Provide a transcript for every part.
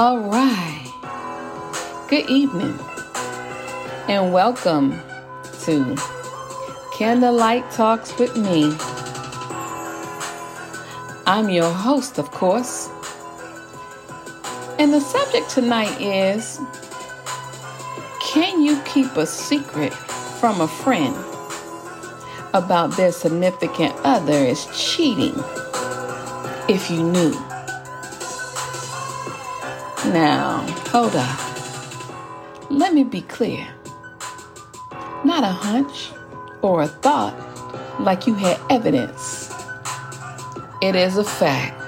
All right. Good evening and welcome to Candlelight Talks with me. I'm your host, of course. And the subject tonight is Can you keep a secret from a friend about their significant other is cheating if you knew? Now, hold up. Let me be clear. Not a hunch or a thought like you had evidence. It is a fact.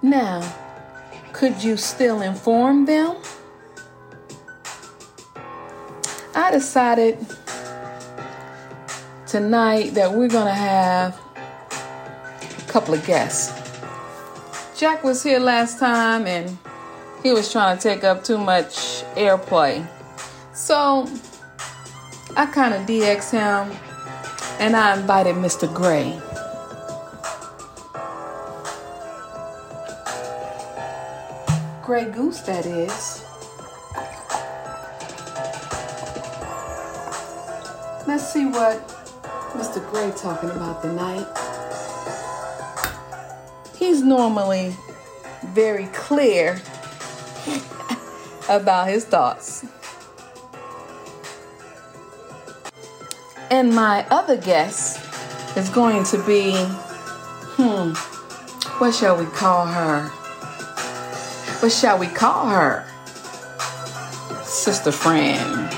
Now, could you still inform them? I decided tonight that we're going to have a couple of guests. Jack was here last time and he was trying to take up too much airplay. So I kind of DX him and I invited Mr. Gray. Grey Goose, that is. Let's see what Mr. Gray talking about tonight he's normally very clear about his thoughts. And my other guest is going to be, hmm, what shall we call her? What shall we call her? Sister Friend.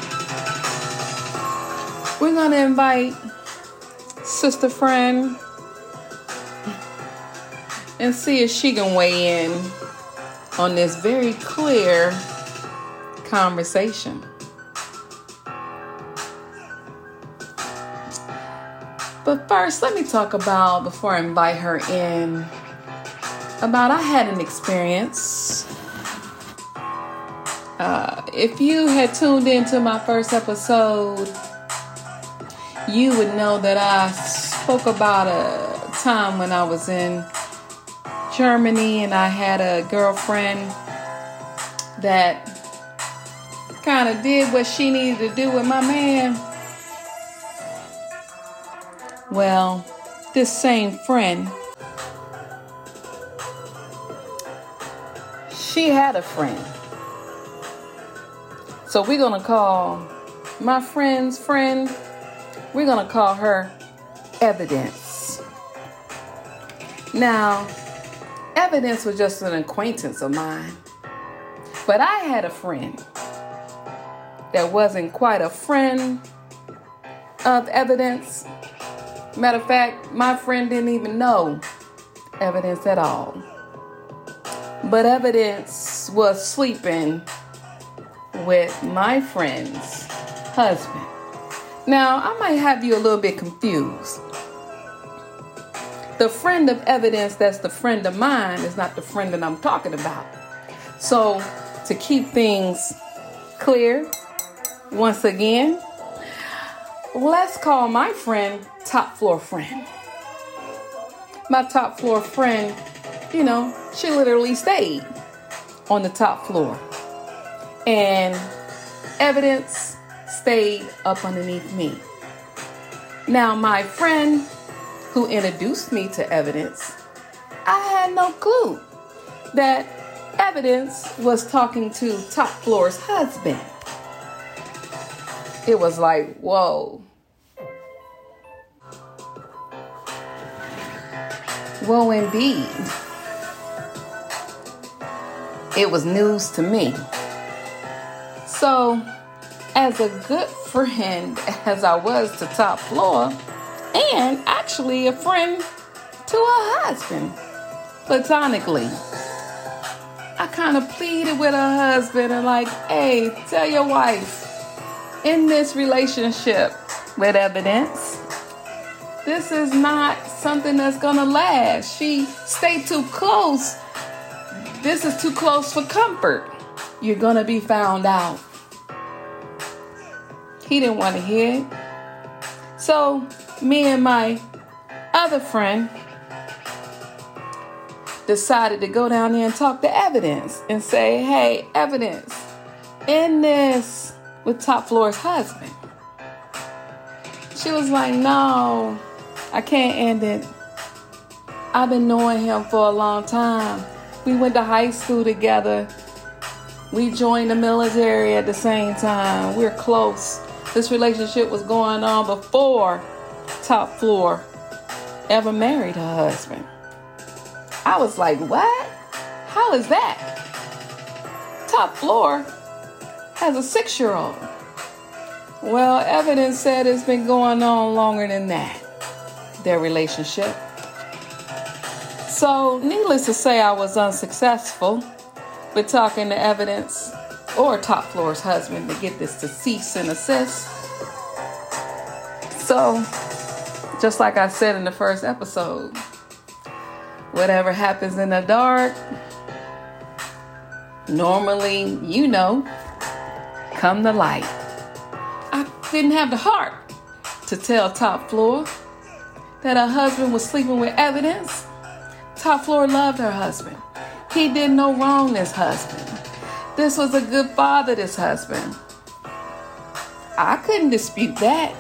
We're going to invite Sister Friend and see if she can weigh in on this very clear conversation. But first, let me talk about, before I invite her in, about I had an experience. Uh, if you had tuned into my first episode, you would know that I spoke about a time when I was in Germany and I had a girlfriend that kind of did what she needed to do with my man. Well, this same friend, she had a friend. So we're going to call my friend's friend, we're going to call her Evidence. Now, Evidence was just an acquaintance of mine. But I had a friend that wasn't quite a friend of evidence. Matter of fact, my friend didn't even know evidence at all. But evidence was sleeping with my friend's husband. Now, I might have you a little bit confused the friend of evidence that's the friend of mine is not the friend that I'm talking about. So, to keep things clear, once again, let's call my friend top floor friend. My top floor friend, you know, she literally stayed on the top floor. And evidence stayed up underneath me. Now, my friend who introduced me to evidence, I had no clue that evidence was talking to top floor's husband. It was like, whoa. Whoa, indeed. It was news to me. So, as a good friend as I was to top floor, and actually a friend to her husband, platonically. I kind of pleaded with her husband and, like, hey, tell your wife in this relationship with evidence, this is not something that's gonna last. She stayed too close. This is too close for comfort. You're gonna be found out. He didn't want to hear it. So me and my other friend decided to go down there and talk to evidence and say, hey, evidence, in this with top floor's husband. She was like, no, I can't end it. I've been knowing him for a long time. We went to high school together. We joined the military at the same time. We're close. This relationship was going on before top floor ever married her husband. I was like, what? How is that? Top floor has a six year old. Well, evidence said it's been going on longer than that, their relationship. So, needless to say, I was unsuccessful with talking to evidence or top floor's husband to get this to cease and assist. So, just like I said in the first episode, whatever happens in the dark, normally, you know, come the light. I didn't have the heart to tell Top Floor that her husband was sleeping with evidence. Top Floor loved her husband. He did no wrong, this husband. This was a good father, this husband. I couldn't dispute that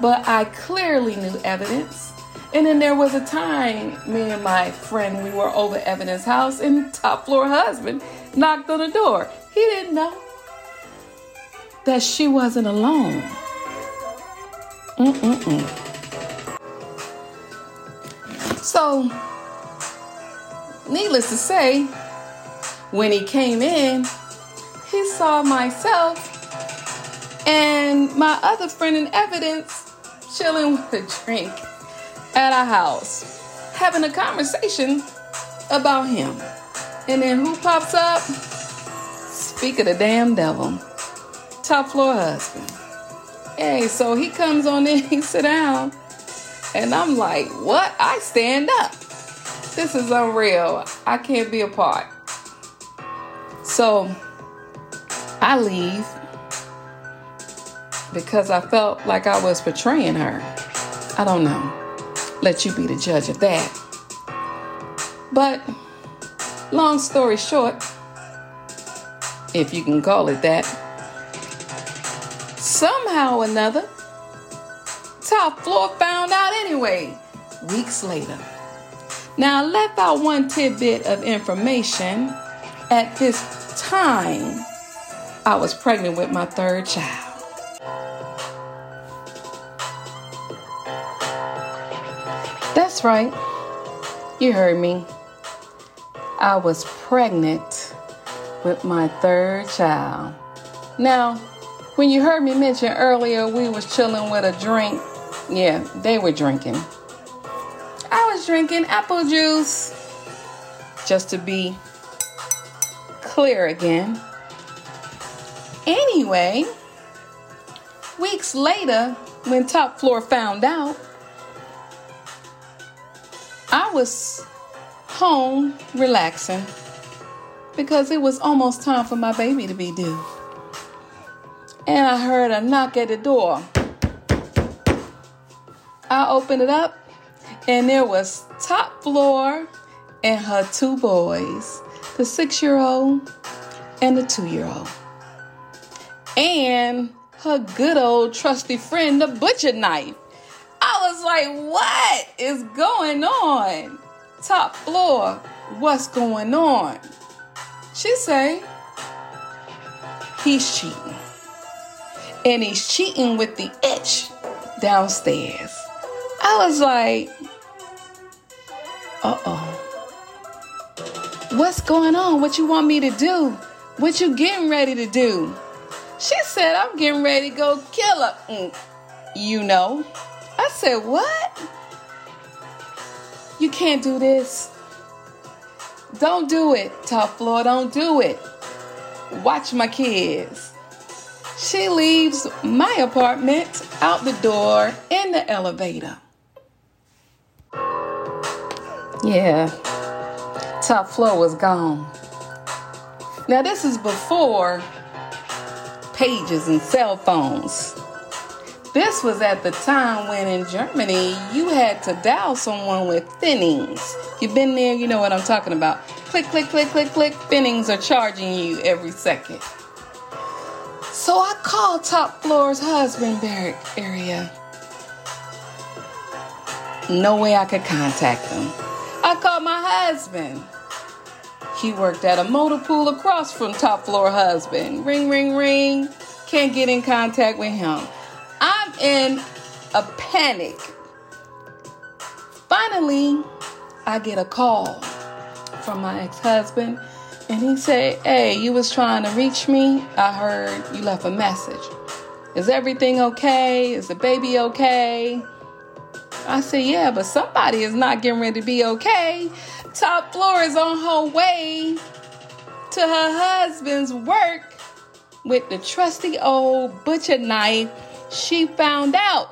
but I clearly knew evidence. And then there was a time, me and my friend, we were over Evidence house, and top floor husband knocked on the door. He didn't know that she wasn't alone. Mm-mm-mm. So, needless to say, when he came in, he saw myself and my other friend in evidence chilling with a drink at a house, having a conversation about him. And then who pops up? Speak of the damn devil. Top floor husband. Hey, so he comes on in, he sit down, and I'm like, what? I stand up. This is unreal. I can't be a part. So I leave because I felt like I was betraying her. I don't know. Let you be the judge of that. But, long story short, if you can call it that, somehow or another, top floor found out anyway, weeks later. Now, I left out one tidbit of information. At this time, I was pregnant with my third child. That's right. You heard me. I was pregnant with my third child. Now, when you heard me mention earlier we was chilling with a drink, yeah, they were drinking. I was drinking apple juice. Just to be clear again. Anyway, weeks later, when Top Floor found out, I was home relaxing because it was almost time for my baby to be due. And I heard a knock at the door. I opened it up, and there was top floor and her two boys the six year old and the two year old. And her good old trusty friend, the butcher knife. Like, what is going on? Top floor, what's going on? She say, he's cheating. And he's cheating with the itch downstairs. I was like, uh oh. What's going on? What you want me to do? What you getting ready to do? She said, I'm getting ready to go kill her. Mm, you know. I said, What? You can't do this. Don't do it, top floor. Don't do it. Watch my kids. She leaves my apartment out the door in the elevator. Yeah, top floor was gone. Now, this is before pages and cell phones. This was at the time when in Germany you had to dial someone with Pfennings. You've been there, you know what I'm talking about. Click, click, click, click, click. Pfennings are charging you every second. So I called top floor's husband barrack area. No way I could contact him. I called my husband. He worked at a motor pool across from top floor husband. Ring, ring, ring. Can't get in contact with him. In a panic. Finally, I get a call from my ex-husband and he said, Hey, you was trying to reach me. I heard you left a message. Is everything okay? Is the baby okay? I said, Yeah, but somebody is not getting ready to be okay. Top floor is on her way to her husband's work with the trusty old butcher knife. She found out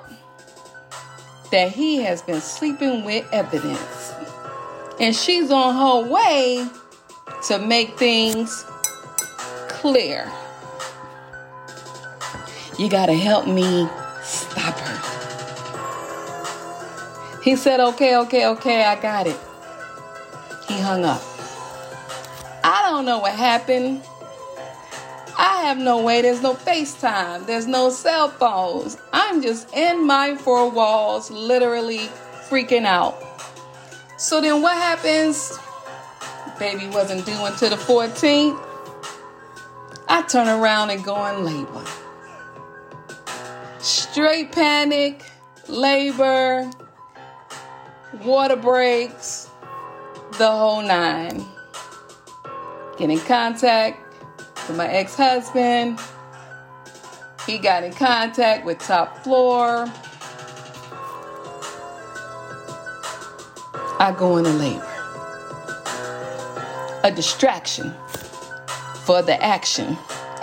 that he has been sleeping with evidence. And she's on her way to make things clear. You got to help me stop her. He said, Okay, okay, okay, I got it. He hung up. I don't know what happened. I have no way. There's no FaceTime. There's no cell phones. I'm just in my four walls, literally freaking out. So then what happens? Baby wasn't due until the 14th. I turn around and go labor. Straight panic, labor, water breaks, the whole nine. Get in contact with my ex husband. He got in contact with top floor. I go into labor. A distraction for the action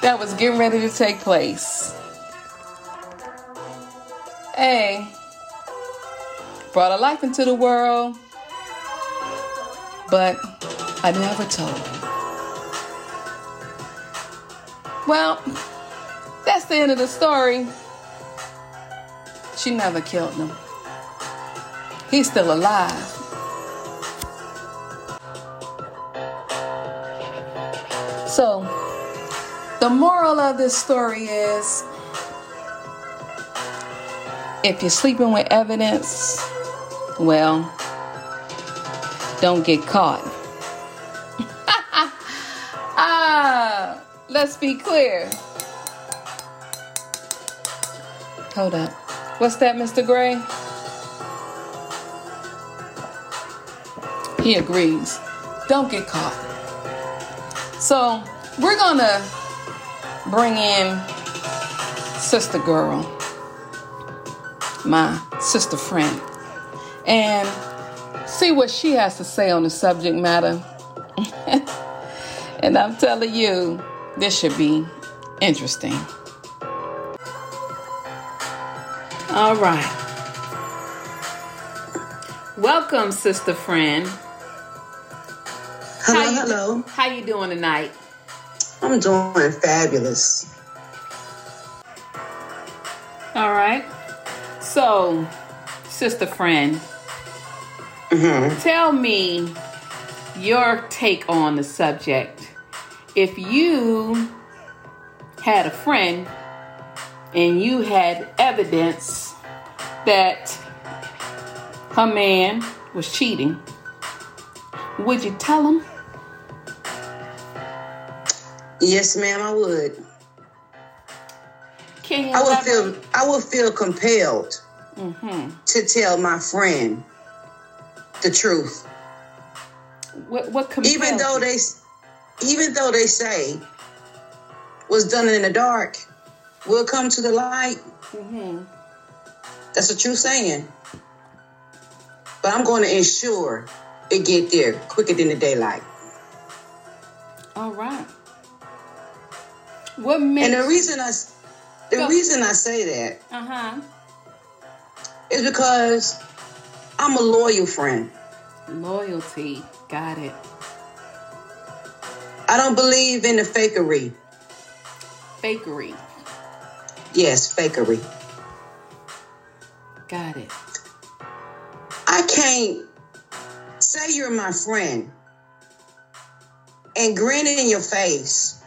that was getting ready to take place. Hey, brought a life into the world, but I never told Well, that's the end of the story. She never killed him. He's still alive. So, the moral of this story is if you're sleeping with evidence, well, don't get caught. Let's be clear. Hold up. What's that, Mr. Gray? He agrees. Don't get caught. So, we're to bring in Sister Girl, my sister friend, and see what she has to say on the subject matter. and I'm telling you, this should be interesting. All right. Welcome, sister friend. Hello, how you, hello. How you doing tonight? I'm doing fabulous. All right. So, sister friend, hmm tell me your take on the subject. If you had a friend and you had evidence that her man was cheating, would you tell him? Yes, ma'am, I would. Can you I would feel I would feel compelled Mhm. to tell my friend the truth. What, what Even though they even though they say was done in the dark will come to the light. Mhm. That's a true saying. But I'm going to ensure it get there quicker than the daylight. All right. What makes And the reason I the Go. reason I say that uh huh is because I'm a loyal friend. loyalty? Got it. I don't believe in the fakery. Fakery. Yes, fakery. Got it. I can't say you're my friend and grin in your face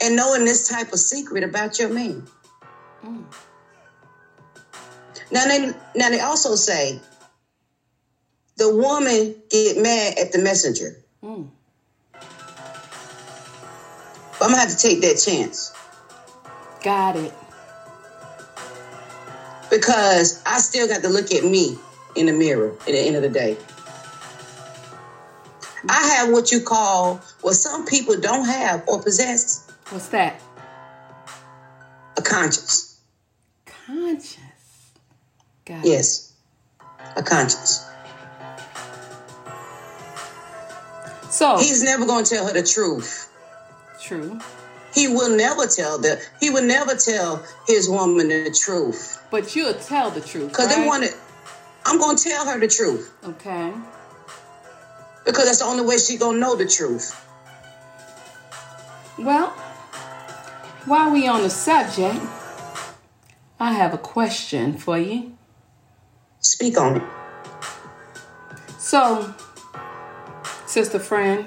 and knowing this type of secret about your man. Mm. Now they now they also say the woman get mad at the messenger. Mm. But I'm gonna have to take that chance Got it. because I still got to look at me in the mirror at the end of the day. I have what you call what some people don't have or possess What's that? a conscience. Got it. Yes, a conscience. So He's never gonna tell her the truth. True. He will never tell the he will never tell his woman the truth. But you'll tell the truth. Because they want to I'm gonna tell her the truth. Okay. Because that's the only way she gonna know the truth. Well, while we on the subject, I have a question for you. Speak on it. So, sister friend,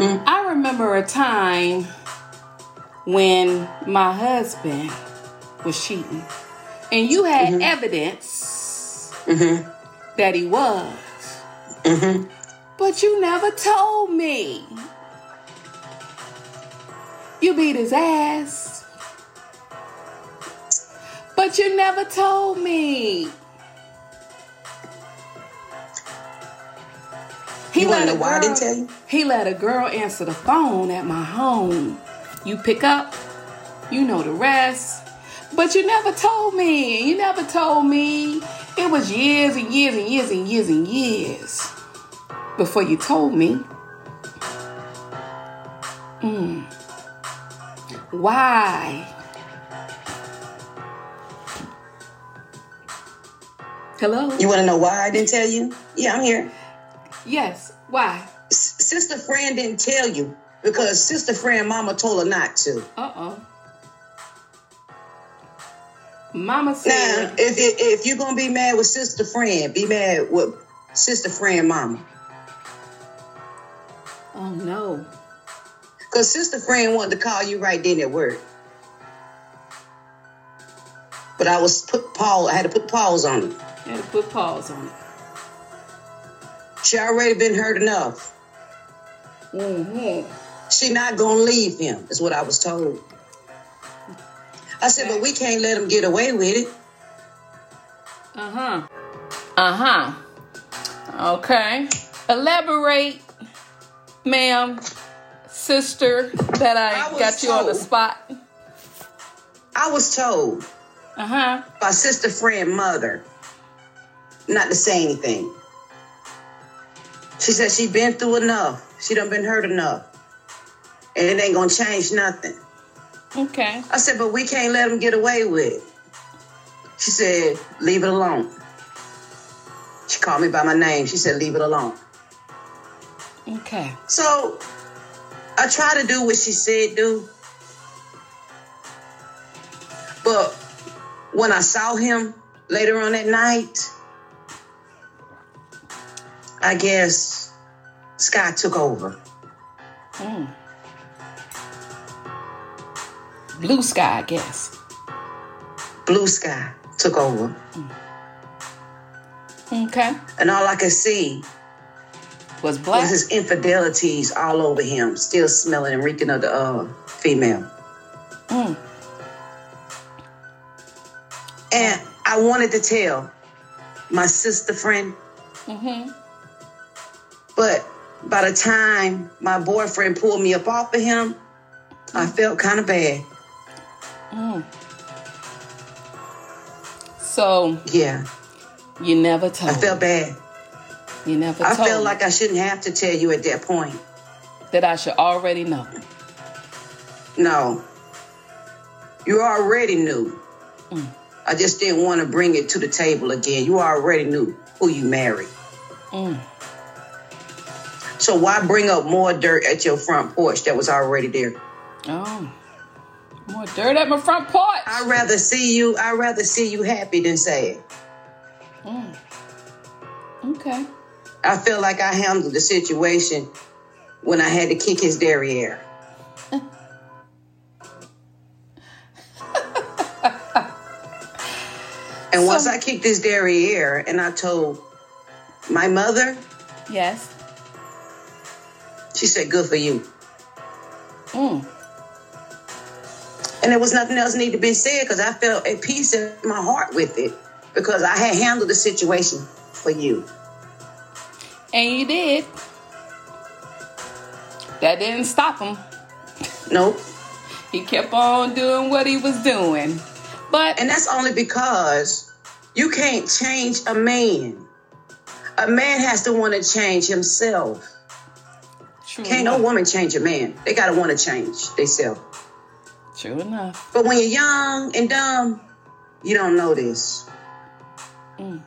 Mm. I remember a time when my husband was cheating, and you had evidence Mm-hmm. that he was, Mm-hmm. but you never told me. You beat his ass, but you never told me. You let know a why I didn't girl- tell you? He let a girl answer the phone at my home. You pick up, you know the rest. But you never told me. You never told me. It was years and years and years and years and years before you told me. Mm. Why? Hello? You wanna know why I didn't tell you? Yeah, I'm here. Yes. Why? S- sister friend didn't tell you because sister friend mama told her not to. Uh oh. Mama Now, said, if, if if you're gonna be mad with sister friend, be mad with sister friend mama. "Oh no, Cause sister friend wanted to call you right then at work. But I was put pause. I had to put pause on it. had to put pause on it." She already been hurt enough. Mm-hmm. She not gonna leave him. Is what I was told. I said, but we can't let him get away with it. Uh huh. Uh huh. Okay. Elaborate, ma'am, sister. That I, I got you on the spot. I was told Uh huh. by sister friend mother not to say anything. She said she been through enough. She done been hurt enough. And it ain't gonna change nothing. Okay. I said, but we can't let him get away with it. She said, leave it alone. She called me by my name. She said, leave it alone. Okay. So I try to do what she said do. But when I saw him later on that night, I guess Sky took over. Mm. Blue sky, I guess. Blue Sky took over. Okay. And all I could see Was black. was his infidelities all over him, still smelling and reeking of the uh, female. Mm. And I wanted to tell my sister friend, Mm-hmm. But by the time my boyfriend pulled me up off of him, I felt kind of bad. Mm. So Yeah, you never told. I felt bad. You never told I felt like I shouldn't have to tell you at that point. that I should already know. No, you already knew. Mm. I just didn't want to bring it to the table again. You already knew who you married. Mm. So why bring up more dirt at your front porch that was already there? Oh. More dirt at my front porch. I'd rather see you. I'd rather see you happy than sad. Mm. Okay. I feel like I handled the situation when I had to kick his derriere. and once I kicked his derriere and I told my mother, Yes. She said, Good for you. Mm. And there was nothing else need to be said because I felt at peace in my heart with it because I had handled the situation for you. And you did. That didn't stop him. Nope. He kept on doing what he was doing. But And that's only because you can't change a man. A man has to want to change himself. True Can't no woman change a man. They gotta want to change themselves. True enough. But when you're young and dumb, you don't know this. Mm.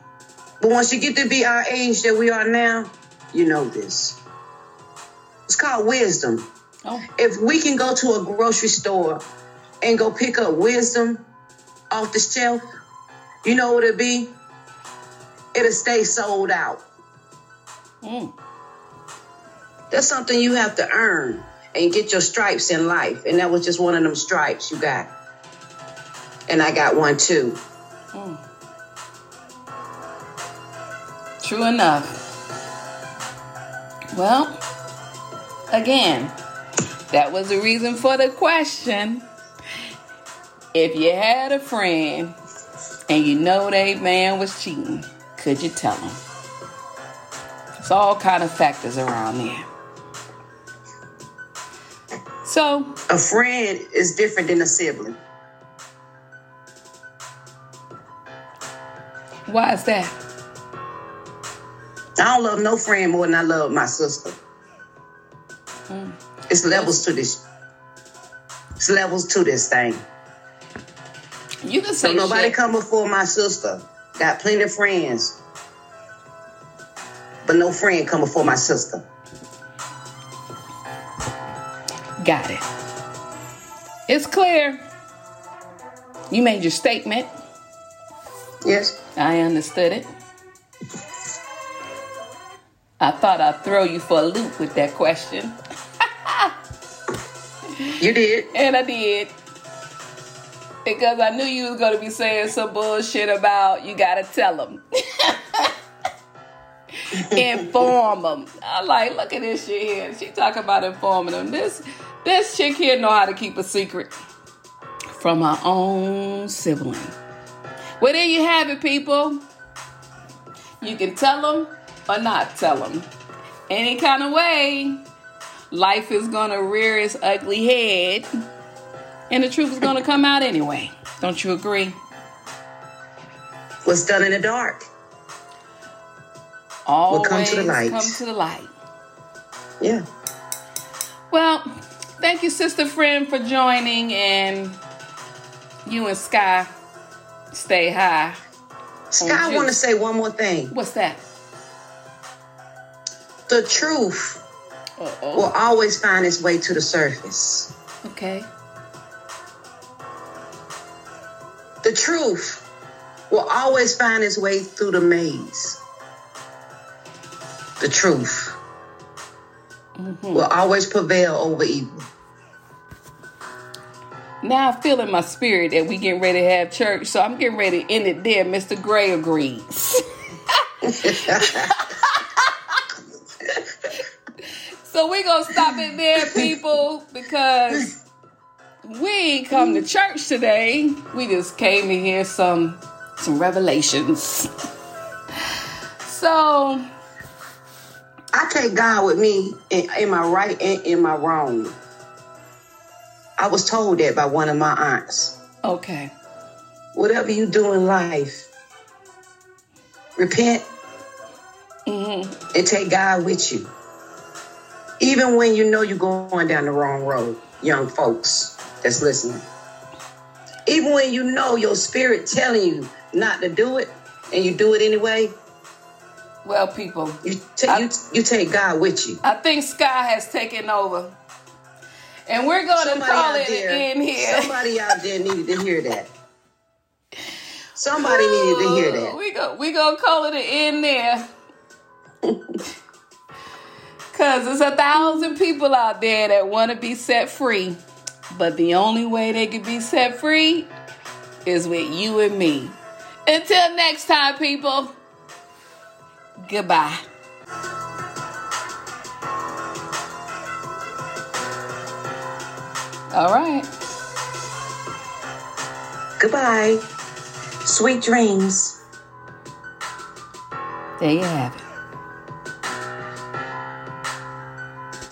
But once you get to be our age that we are now, you know this. It's called wisdom. Oh, If we can go to a grocery store and go pick up wisdom off the shelf, you know what it'll be? It'll stay sold out. mm. That's something you have to earn and get your stripes in life. And that was just one of them stripes you got. And I got one too. Hmm. True enough. Well, again, that was the reason for the question. If you had a friend and you know that man was cheating, could you tell him? It's all kind of factors around there. So, A friend is different than a sibling. why is that? I don't love no friend more than I love my sister. Mm. It's levels to this. It's levels to this thing. You can say So nobody shit. come before my sister. Got plenty of friends. But no friend come before my sister. Got it. It's clear. You made your statement. Yes? I understood it. I thought I'd throw you for a loop with that question. You did. And I did. Because I knew you was going to be saying some bullshit about you got to tell them. Inform them. I like, look at this shit here. She talking about informing them. This, this chick here know how to keep a secret from her own sibling. Well, there you have it, people. You can tell them or not tell them. Any kind of way, life is gonna rear its ugly head, and the truth is gonna come out anyway. Don't you agree? What's done in the dark. Always come to the light. Come to the light. Yeah. Well, thank you, sister friend, for joining, and you and Sky stay high. Sky, I want to say one more thing. What's that? The truth Uh will always find its way to the surface. Okay. The truth will always find its way through the maze. The truth will always prevail over evil. Now I feel in my spirit that we getting ready to have church, so I'm getting ready to end it there. Mr. Gray agrees. so we gonna stop it there, people, because we come to church today. We just came to hear some some revelations. So I take God with me in, in my right and in my wrong. I was told that by one of my aunts. okay. Whatever you do in life, repent Mm-hmm. and take God with you. Even when you know you're going down the wrong road, young folks that's listening. Even when you know your spirit telling you not to do it and you do it anyway, Well, people, you, ta- I- you, you take God with you. I think Sky has taken over. And we're going to call it in here. Somebody out there needed to hear that. Somebody needed to hear that. We go we gonna call it an end there. Cause there's a thousand people out there that want to be set free. But the only way they can be set free is with you and me. Until next time, people. Goodbye. All right. Goodbye. Sweet dreams. There you have it.